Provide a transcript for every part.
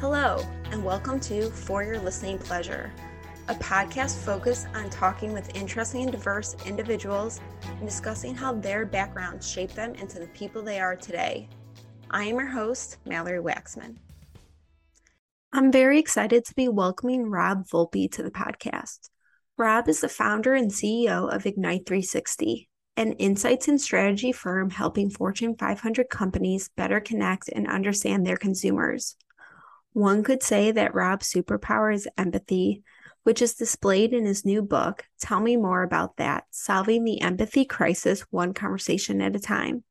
Hello, and welcome to For Your Listening Pleasure, a podcast focused on talking with interesting and diverse individuals and discussing how their backgrounds shape them into the people they are today. I am your host, Mallory Waxman. I'm very excited to be welcoming Rob Volpe to the podcast. Rob is the founder and CEO of Ignite 360, an insights and strategy firm helping Fortune 500 companies better connect and understand their consumers. One could say that Rob's superpower is empathy, which is displayed in his new book, Tell Me More About That Solving the Empathy Crisis One Conversation at a Time.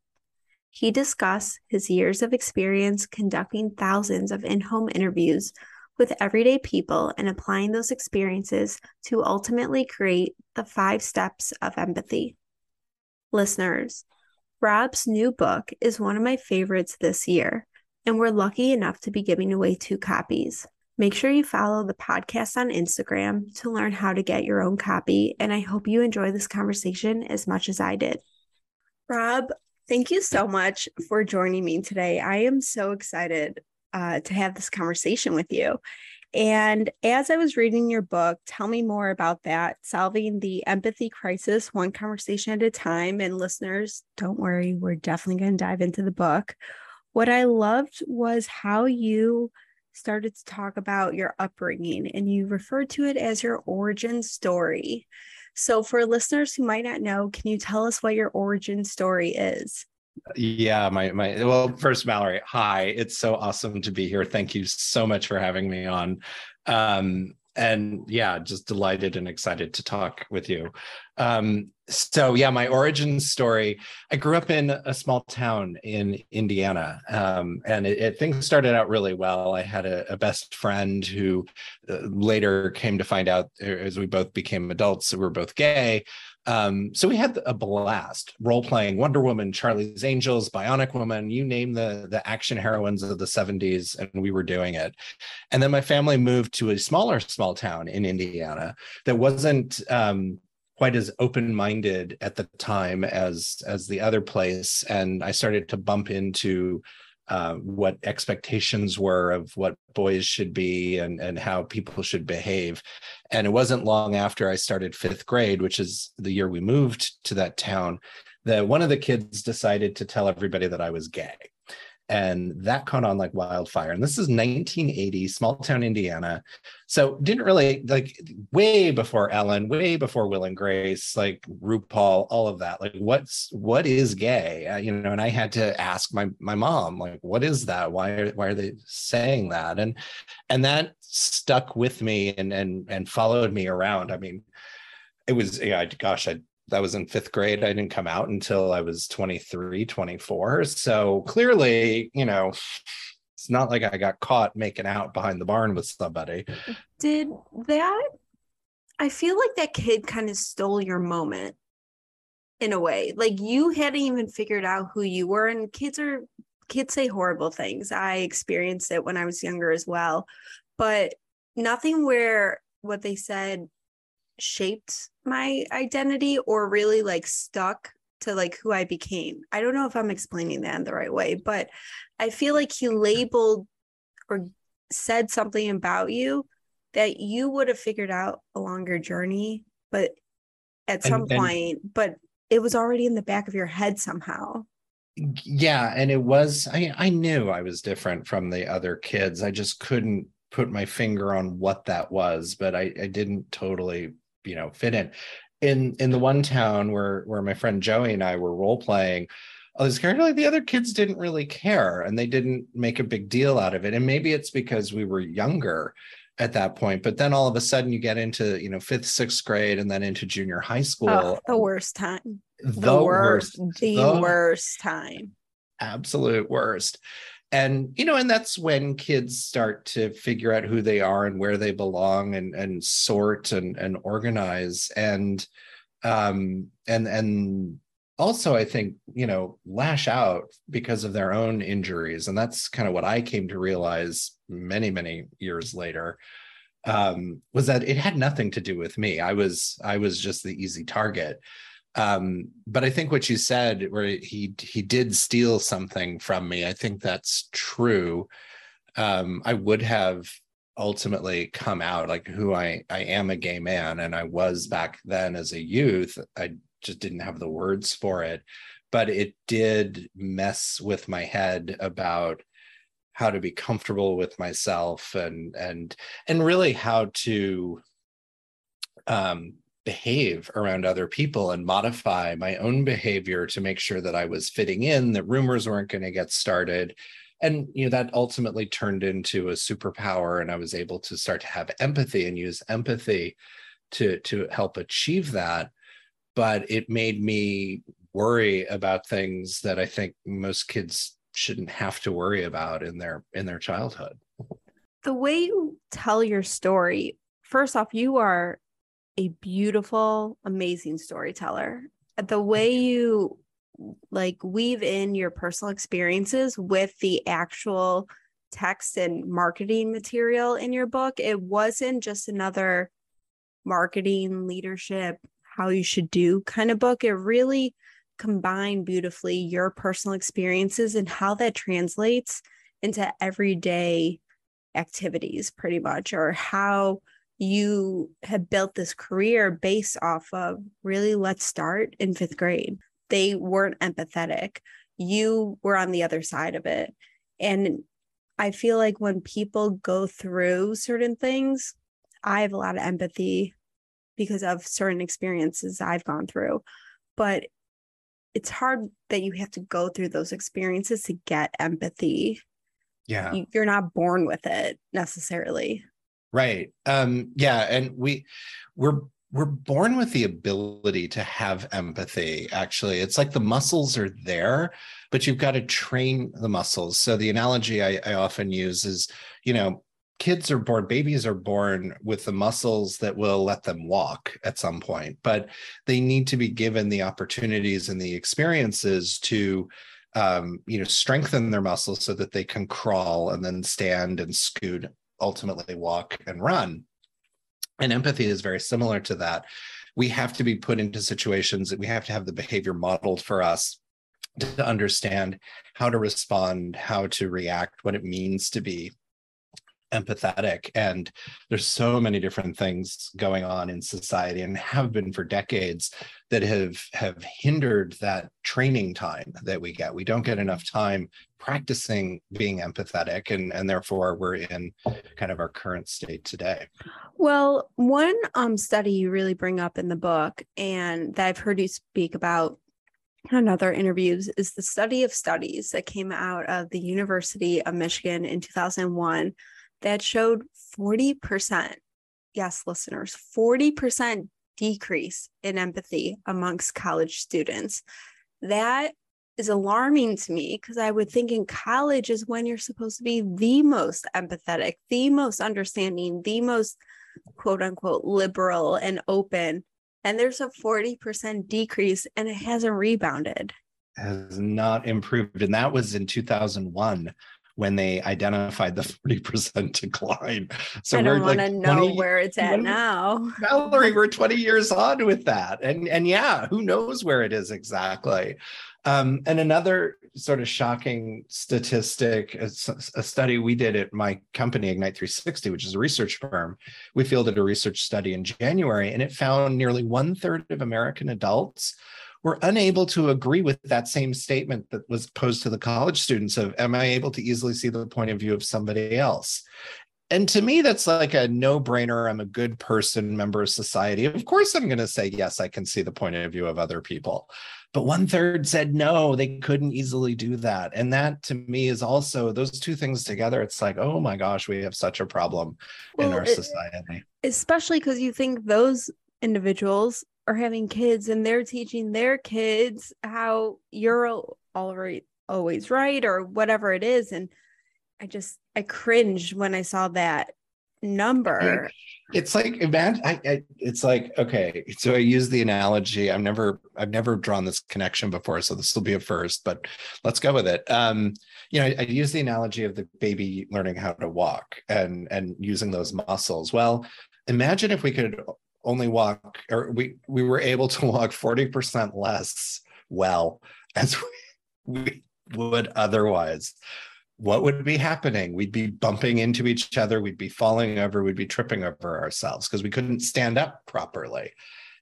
He discussed his years of experience conducting thousands of in home interviews with everyday people and applying those experiences to ultimately create the five steps of empathy. Listeners, Rob's new book is one of my favorites this year and we're lucky enough to be giving away two copies. Make sure you follow the podcast on Instagram to learn how to get your own copy, and I hope you enjoy this conversation as much as I did. Rob, thank you so much for joining me today. I am so excited uh, to have this conversation with you. And as I was reading your book, tell me more about that solving the empathy crisis one conversation at a time. And listeners, don't worry, we're definitely going to dive into the book. What I loved was how you started to talk about your upbringing and you referred to it as your origin story. So, for listeners who might not know, can you tell us what your origin story is? Yeah, my my well, first Mallory, hi. It's so awesome to be here. Thank you so much for having me on. Um, and yeah, just delighted and excited to talk with you. Um, so yeah, my origin story. I grew up in a small town in Indiana, um, and it, it, things started out really well. I had a, a best friend who uh, later came to find out, uh, as we both became adults, we were both gay. Um, so we had a blast role playing Wonder Woman, Charlie's Angels, Bionic Woman, you name the the action heroines of the 70s, and we were doing it. And then my family moved to a smaller small town in Indiana that wasn't um, quite as open-minded at the time as as the other place, and I started to bump into uh, what expectations were of what boys should be and, and how people should behave. And it wasn't long after I started fifth grade, which is the year we moved to that town, that one of the kids decided to tell everybody that I was gay. And that caught on like wildfire. And this is 1980 small town indiana so didn't really like way before ellen way before will and grace like rupaul all of that like what's what is gay uh, you know and i had to ask my my mom like what is that why are why are they saying that and and that stuck with me and and and followed me around i mean it was yeah gosh i that was in fifth grade. I didn't come out until I was 23, 24. So clearly, you know, it's not like I got caught making out behind the barn with somebody. Did that? I feel like that kid kind of stole your moment in a way. Like you hadn't even figured out who you were, and kids are kids say horrible things. I experienced it when I was younger as well, but nothing where what they said shaped my identity or really like stuck to like who I became. I don't know if I'm explaining that in the right way, but I feel like he labeled or said something about you that you would have figured out along your journey, but at some and, and, point, but it was already in the back of your head somehow. Yeah, and it was I I knew I was different from the other kids. I just couldn't put my finger on what that was, but I, I didn't totally you know fit in in in the one town where where my friend joey and i were role playing I was kind of like the other kids didn't really care and they didn't make a big deal out of it. And maybe it's because we were younger at that point but then all of a sudden you get into you know fifth sixth grade and then into junior high school. oh, the worst time. The, the worst, worst. the, the worst time. absolute worst and you know and that's when kids start to figure out who they are and where they belong and and sort and and organize. And um and and also i think you know lash out because of their own injuries. And that's kind of what i came to realize many many years later um was that it had nothing to do with me. I was i was just the easy target um but i think what you said where he he did steal something from me i think that's true um, I would have ultimately come out like who I I am a gay man and I was back then as a youth. I just didn't have the words for it, but it did mess with my head about how to be comfortable with myself and and and really how to um behave around other people and modify my own behavior to make sure that I was fitting in, that rumors weren't going to get started. And you know that ultimately turned into a superpower, and I was able to start to have empathy and use empathy to to help achieve that. But it made me worry about things that I think most kids shouldn't have to worry about in their in their childhood. The way you tell your story, first off, you are a beautiful, amazing storyteller. The way you like weave in your personal experiences with the actual text and marketing material in your book, it wasn't just another marketing, leadership, how you should do kind of book. It really combined beautifully your personal experiences and how that translates into everyday activities, pretty much, or how you have built this career based off of really let's start in fifth grade. They weren't empathetic. You were on the other side of it. And I feel like when people go through certain things, I have a lot of empathy because of certain experiences I've gone through. But it's hard that you have to go through those experiences to get empathy. Yeah. You're not born with it necessarily. Right. Um, yeah, and we we're we're born with the ability to have empathy actually it's like the muscles are there but you've got to train the muscles so the analogy I, I, often use is you know kids are born babies are born with the muscles that will let them walk at some point but they need to be given the opportunities and the experiences to um, you know strengthen their muscles so that they can crawl and then stand and scoot ultimately walk and run. And empathy is very similar to that. We have to be put into situations that we have to have the behavior modeled for us to understand how to respond, how to react, what it means to be empathetic and there's so many different things going on in society and have been for decades that have have hindered that training time that we get. We don't get enough time practicing being empathetic and and therefore we're in kind of our current state today. Well one um study you really bring up in the book and that i've heard you speak about in other interviews is the study of studies that came out of the University of Michigan in 2001 that showed 40%, yes, listeners, 40% decrease in empathy amongst college students. That is alarming to me because I would think in college is when you're supposed to be the most empathetic, the most understanding, the most quote unquote liberal and open. And there's a 40% decrease and it hasn't rebounded. Has not improved. And that was in 2001 when they identified the 40% decline. So I don't want to know where it's at now. Mallory, we're 20 years on with that. And and yeah, who knows where it is exactly. Um, and another sort of shocking statistic, a, a, study we did at my company, Ignite 360, which is a research firm, we fielded a research study in January, and it found nearly one third of American adults were unable to agree with that same statement that was posed to the college students of am i able to easily see the point of view of somebody else? And to me that's like a no-brainer. I'm a good person member of society. Of course i'm going to say yes i can see the point of view of other people. But one third said no they couldn't easily do that. And that to me is also those two things together it's like oh my gosh we have such a problem well, in our society. especially because you think those individuals are having kids and they're teaching their kids how you're always right or whatever it is. And i just i cringed when i saw that number. It's like imagine I, I, it's like okay so i use the analogy i've never i've never drawn this connection before so this will be a first but let's go with it. Um you know I, I use the analogy of the baby learning how to walk and and using those muscles. Well imagine if we could only walk or we we were able to walk 40% less well as we, we would otherwise what would be happening? We'd be bumping into each other, we'd be falling over, we'd be tripping over ourselves because we couldn't stand up properly.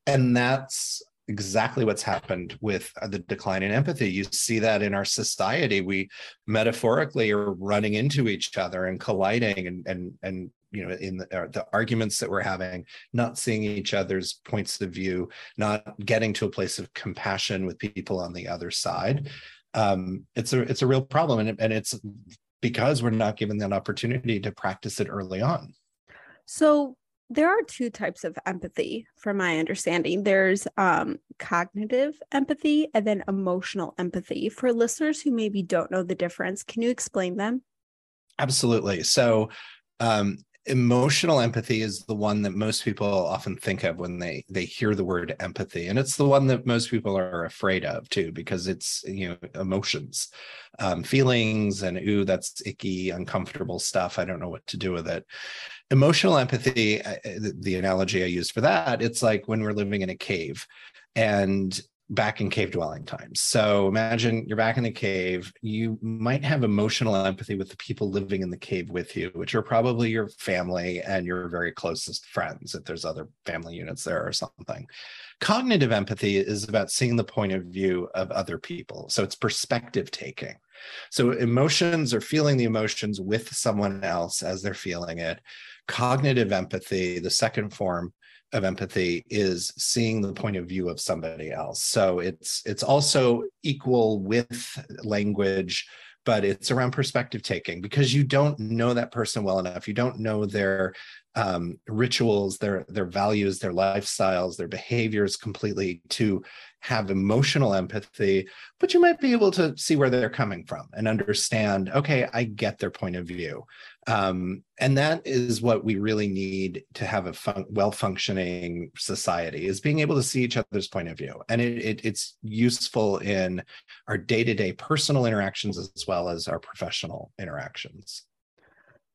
And that's exactly what's happened with the decline in empathy. You see that in our society. We metaphorically are running into each other and colliding and and and you know in the, the, arguments that we're having not seeing each other's points of view not getting to a place of compassion with people on the other side. Um, it's a it's a real problem and, and it's because we're not given that opportunity to practice it early on. So there are two types of empathy from my understanding. There's um, cognitive empathy and then emotional empathy. For listeners who maybe don't know the difference can you explain them? Absolutely. So um, emotional empathy is the one that most people often think of when they they hear the word empathy and it's the one that most people are afraid of too because it's you know emotions um, feelings and ooh that's icky uncomfortable stuff i don't know what to do with it. Emotional empathy the, the analogy i use for that it's like when we're living in a cave and back in cave dwelling times. So imagine you're back in the cave. You might have emotional empathy with the people living in the cave with you, which are probably your family and your very closest friends, if there's other family units there or something. Cognitive empathy is about seeing the point of view of other people. So it's perspective taking. So emotions are feeling the emotions with someone else as they're feeling it. Cognitive empathy, the second form, of empathy is seeing the point of view of somebody else. So it's it's also equal with language but it's around perspective taking because you don't know that person well enough. You don't know their um, rituals their their values their lifestyles their behaviors completely to have emotional empathy but you might be able to see where they're coming from and understand okay i get their point of view. Um, and that is what we really need to have a fun- well-functioning society is being able to see each other's point of view. And it, it, it's useful in our day-to-day personal interactions as well as our professional interactions.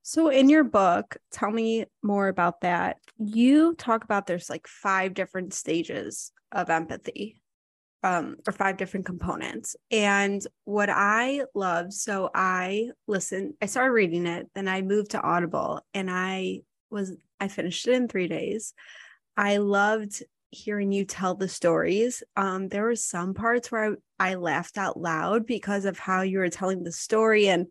So in your book tell me more about that. You talk about there's like five different stages of empathy um, or five different components. And what I love, so I listened, I started reading it, then I moved to Audible and I was, I finished it in three days. I loved hearing you tell the stories. Um, there were some parts where I, I laughed out loud because of how you were telling the story. And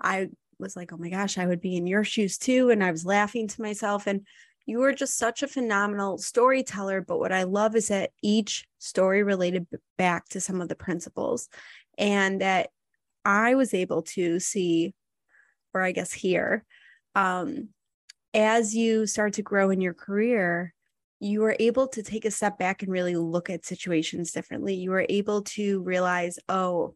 I was like, oh my gosh, I would be in your shoes too. And I was laughing to myself. And you are just such a phenomenal storyteller. But what I love is that each story related back to some of the principles and that I was able to see, or I guess hear, um, as you start to grow in your career, you are able to take a step back and really look at situations differently. You are able to realize, oh,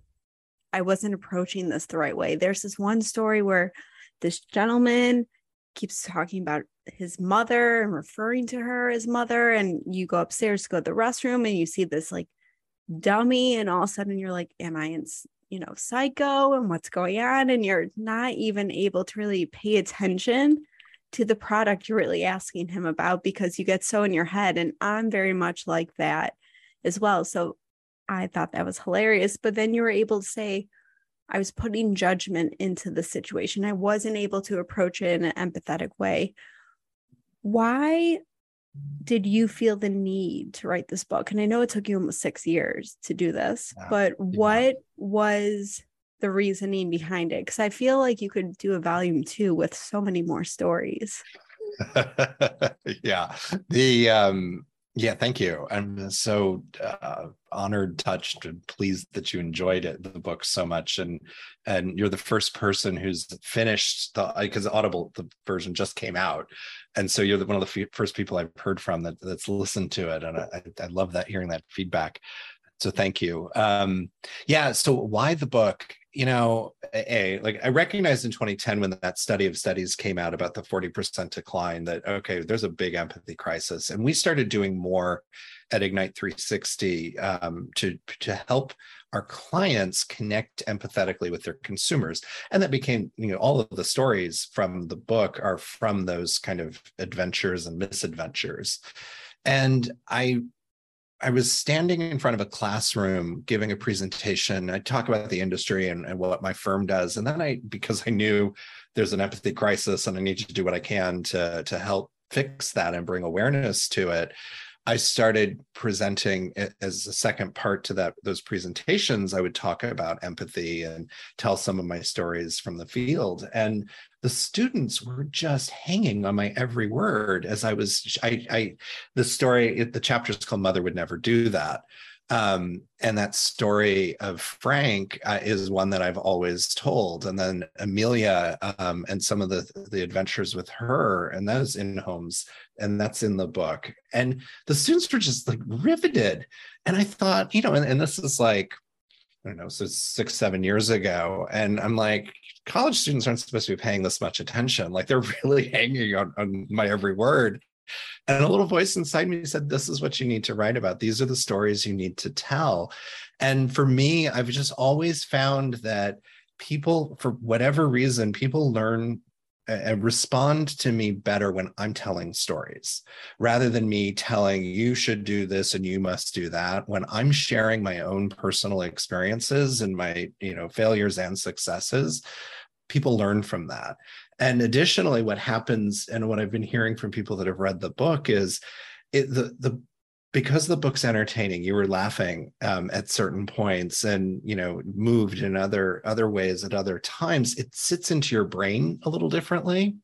I wasn't approaching this the right way. There's this one story where this gentleman keeps talking about his mother and referring to her as mother and you go upstairs to go to the restroom and you see this like dummy and all of a sudden you're like am i in you know psycho? And what's going on? And you're not even able to really pay attention to the product you're really asking him about because you get so in your head and i'm very much like that as well. So i thought that was hilarious but then you were able to say I was putting judgment into the situation. I wasn't able to approach it in an empathetic way. Why did you feel the need to write this book? And I know it took you almost six years to do this, yeah. but what was the reasoning behind it? Because I feel like you could do a volume two with so many more stories. yeah. The um yeah, thank you. I'm so uh, honored, touched, and pleased that you enjoyed it, the book so much, and and you're the first person who's finished the because Audible the version just came out, and so you're the, one of the f- first people I've heard from that that's listened to it, and I, I love that hearing that feedback. So thank you. Um, yeah. So why the book? You know, a like I recognized in 2010 when that study of studies came out about the 40% decline that okay, there's a big empathy crisis, and we started doing more at Ignite 360 um, to to help our clients connect empathetically with their consumers, and that became you know all of the stories from the book are from those kind of adventures and misadventures, and I I was standing in front of a classroom giving a presentation. I talk about the industry and, and, what my firm does. And then I, because I knew there's an empathy crisis and I need to do what I can to, to help fix that and bring awareness to it, I started presenting as a second part to that those presentations. I would talk about empathy and tell some of my stories from the field. And the students were just hanging on my every word as I was. I, I the story, the chapter is called "Mother Would Never Do That," um, and that story of Frank uh, is one that I've always told. And then Amelia um, and some of the the adventures with her, and is in homes, and that's in the book. And the students were just like riveted. And I thought, you know, and, and this is like I don't know, so six, seven years ago. And I'm like, college students aren't supposed to be paying this much attention. Like they're really hanging on, on my every word. And a little voice inside me said, This is what you need to write about. These are the stories you need to tell. And for me, I've just always found that people, for whatever reason, people learn and respond to me better when I'm telling stories rather than me telling you should do this and you must do that. When I'm sharing my own personal experiences and my, you know, failures and successes, people learn from that. And additionally, what happens, and what I've been hearing from people that have read the book is it, the the because the book's entertaining you were laughing um, at certain points and you know moved in other other ways at other times it sits into your brain a little differently.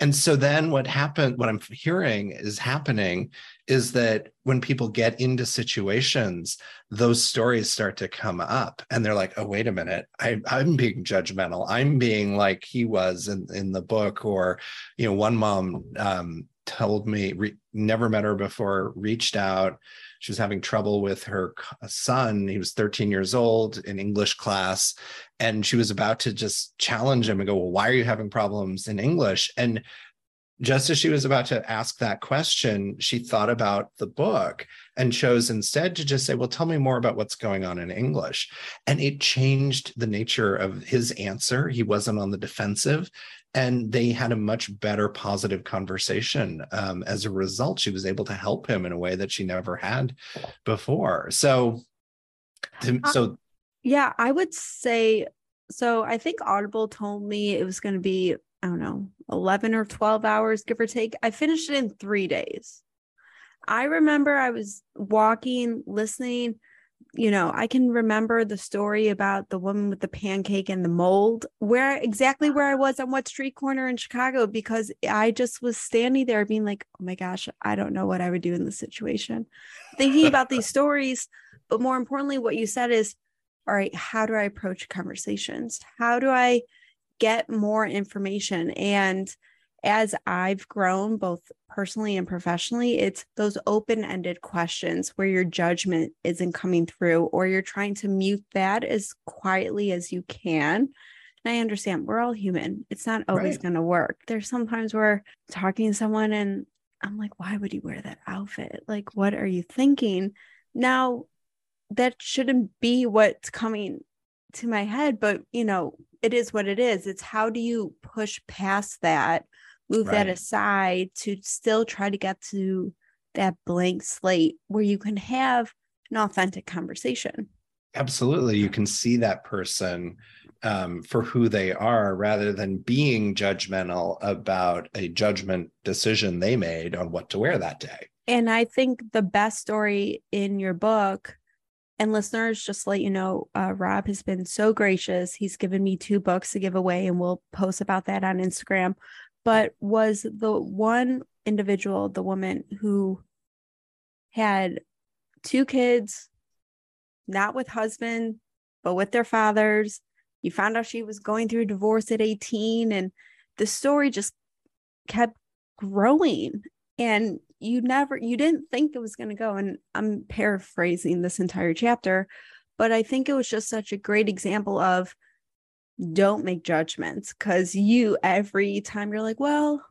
And so then what happened what i'm hearing is happening is that when people get into situations those stories start to come up and they're like oh wait a minute. I, i'm being judgmental. I'm being like he was in, in the book or you know one mom um, told me re, never met her before reached out. She was having trouble with her uh, son. He was 13 years old in english class and she was about to just challenge him and go well why are you having problems in english? And just as she was about to ask that question she thought about the book and chose instead to just say well tell me more about what's going on in english. And it changed the nature of his answer. He wasn't on the defensive and they had a much better positive conversation um, as a result she was able to help him in a way that she never had before. So to, uh, so yeah i would say so i think audible told me it was going to be i don't know 11 or 12 hours give or take. I finished it in three days. I remember i was walking listening you know, I can remember the story about the woman with the pancake and the mold, where exactly where I was on what street corner in Chicago, because I just was standing there being like, oh my gosh, I don't know what I would do in this situation. Thinking about these stories. But more importantly, what you said is, all right, how do I approach conversations? How do I get more information? And as I've grown both personally and professionally, it's those open ended questions where your judgment isn't coming through or you're trying to mute that as quietly as you can. And I understand we're all human. It's not always right. going to work. There's sometimes where talking to someone and I'm like, why would you wear that outfit? Like, what are you thinking? Now, that shouldn't be what's coming to my head, but you know, it is what it is. It's how do you push past that move right. that aside to still try to get to that blank slate where you can have an authentic conversation. Absolutely. You can see that person um, for who they are rather than being judgmental about a judgment decision they made on what to wear that day. And I think the best story in your book, and listeners, just let you know, uh, Rob has been so gracious. He's given me two books to give away, and we'll post about that on Instagram but was the one individual, the woman who had two kids, not with husband, but with their fathers. You found out she was going through divorce at 18, and the story just kept growing. And you never, you didn't think it was going to go. And I'm paraphrasing this entire chapter, but I think it was just such a great example of don't make judgments because you every time you're like, well,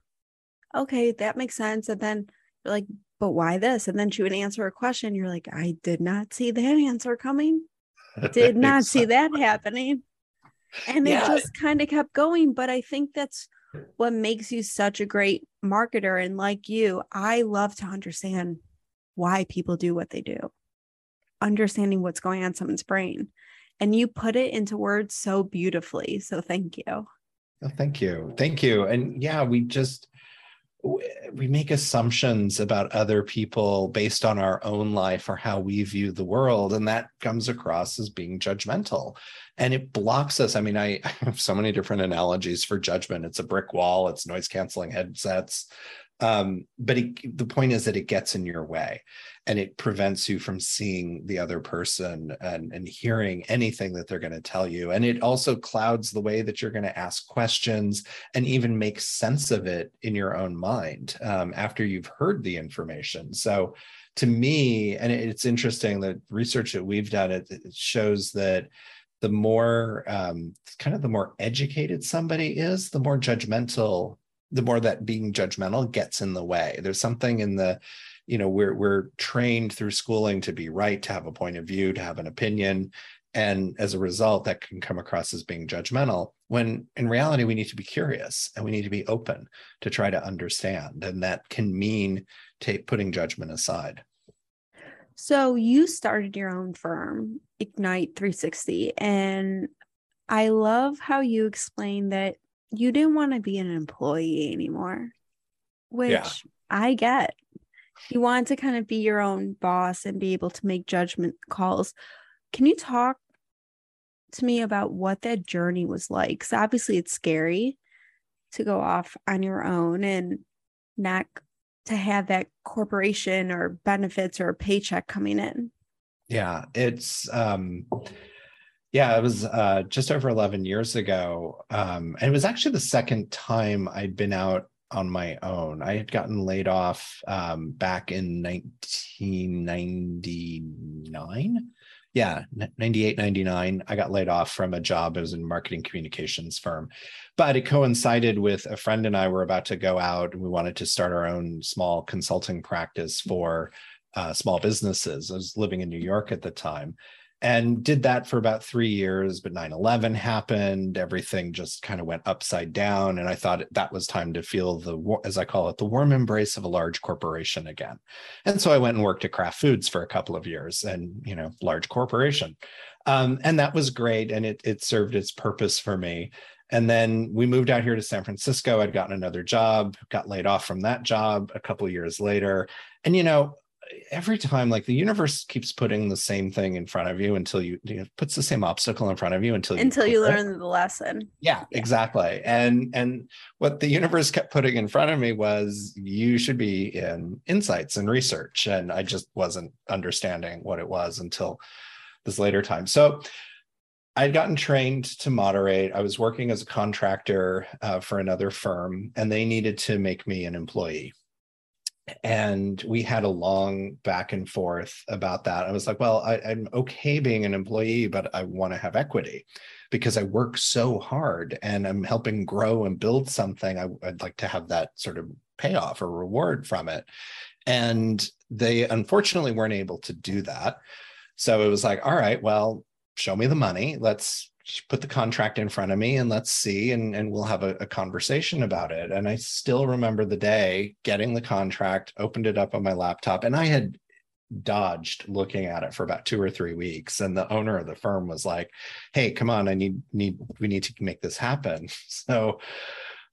okay, that makes sense. And then you're like, but why this? And then she would answer a question. You're like, I did not see that answer coming. Did not see that happening. And yeah. it just kind of kept going. But I think that's what makes you such a great marketer. And like you, I love to understand why people do what they do. understanding what's going on in someone's brain. And you put it into words so beautifully. So thank you. Oh, thank you. Thank you. And yeah, we just we make assumptions about other people based on our own life or how we view the world and that comes across as being judgmental and it blocks us i mean i, have so many different analogies for judgment it's a brick wall it's noise canceling headsets um, but it, the point is that it gets in your way and it prevents you from seeing the other person and, and hearing anything that they're going to tell you. And it also clouds the way that you're going to ask questions and even make sense of it in your own mind um, after you've heard the information. So to me and it's interesting that research that we've done it, it shows that the more um, kind of the more educated somebody is the more judgmental the more that being judgmental gets in the way. There's something in the, you know, we're we're trained through schooling to be right, to have a point of view, to have an opinion. And as a result, that can come across as being judgmental when in reality, we need to be curious and we need to be open to try to understand. And that can mean take, putting judgment aside. So you started your own firm, Ignite 360. And I love how you explain that you didn't want to be an employee anymore, which yeah. I get. You want to kind of be your own boss and be able to make judgment calls. Can you talk to me about what that journey was like? Because obviously it's scary to go off on your own and not to have that corporation or benefits or paycheck coming in. Yeah, it's um yeah, it was uh, just over 11 years ago. Um, and it was actually the second time I'd been out on my own. I had gotten laid off um, back in 1999. Yeah, 98, 99. I got laid off from a job. It was in marketing communications firm. But it coincided with a friend and I were about to go out and we wanted to start our own small consulting practice for uh, small businesses. I was living in New York at the time and did that for about three years. But 9 11 happened. Everything just kind of went upside down. And I thought that was time to feel the, as I call it, the warm embrace of a large corporation again. And so I went and worked at Kraft Foods for a couple of years and, you know, large corporation. Um, and that was great. And it, it served its purpose for me. And then we moved out here to San Francisco. I'd gotten another job, got laid off from that job a couple of years later. And, you know, every time like the universe keeps putting the same thing in front of you until you, you know, puts the same obstacle in front of you until you until you learn it. the lesson. Yeah, yeah, exactly. And and what the universe kept putting in front of me was you should be in insights and research. And i just wasn't understanding what it was until this later time. So I'd gotten trained to moderate. I was working as a contractor uh, for another firm, and they needed to make me an employee and we had a long back and forth about that. I was like, well, I, am okay being an employee, but I want to have equity because I work so hard and I'm helping grow and build something. I, would like to have that sort of payoff or reward from it. And they unfortunately weren't able to do that. So it was like, all right, well, show me the money. Let's put the contract in front of me and let's see and, and we'll have a, a, conversation about it. And i still remember the day getting the contract opened it up on my laptop and i had dodged looking at it for about two or three weeks. And the owner of the firm was like hey come on i need need we need to make this happen. So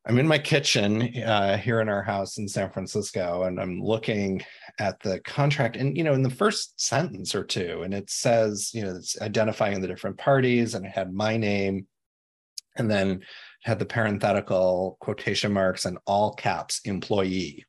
i'm in my kitchen uh, here in our house in san francisco and i'm looking at the contract and you know in the first sentence or two and it says you know it's identifying the different parties and it had my name and then had the parenthetical quotation marks and all caps employee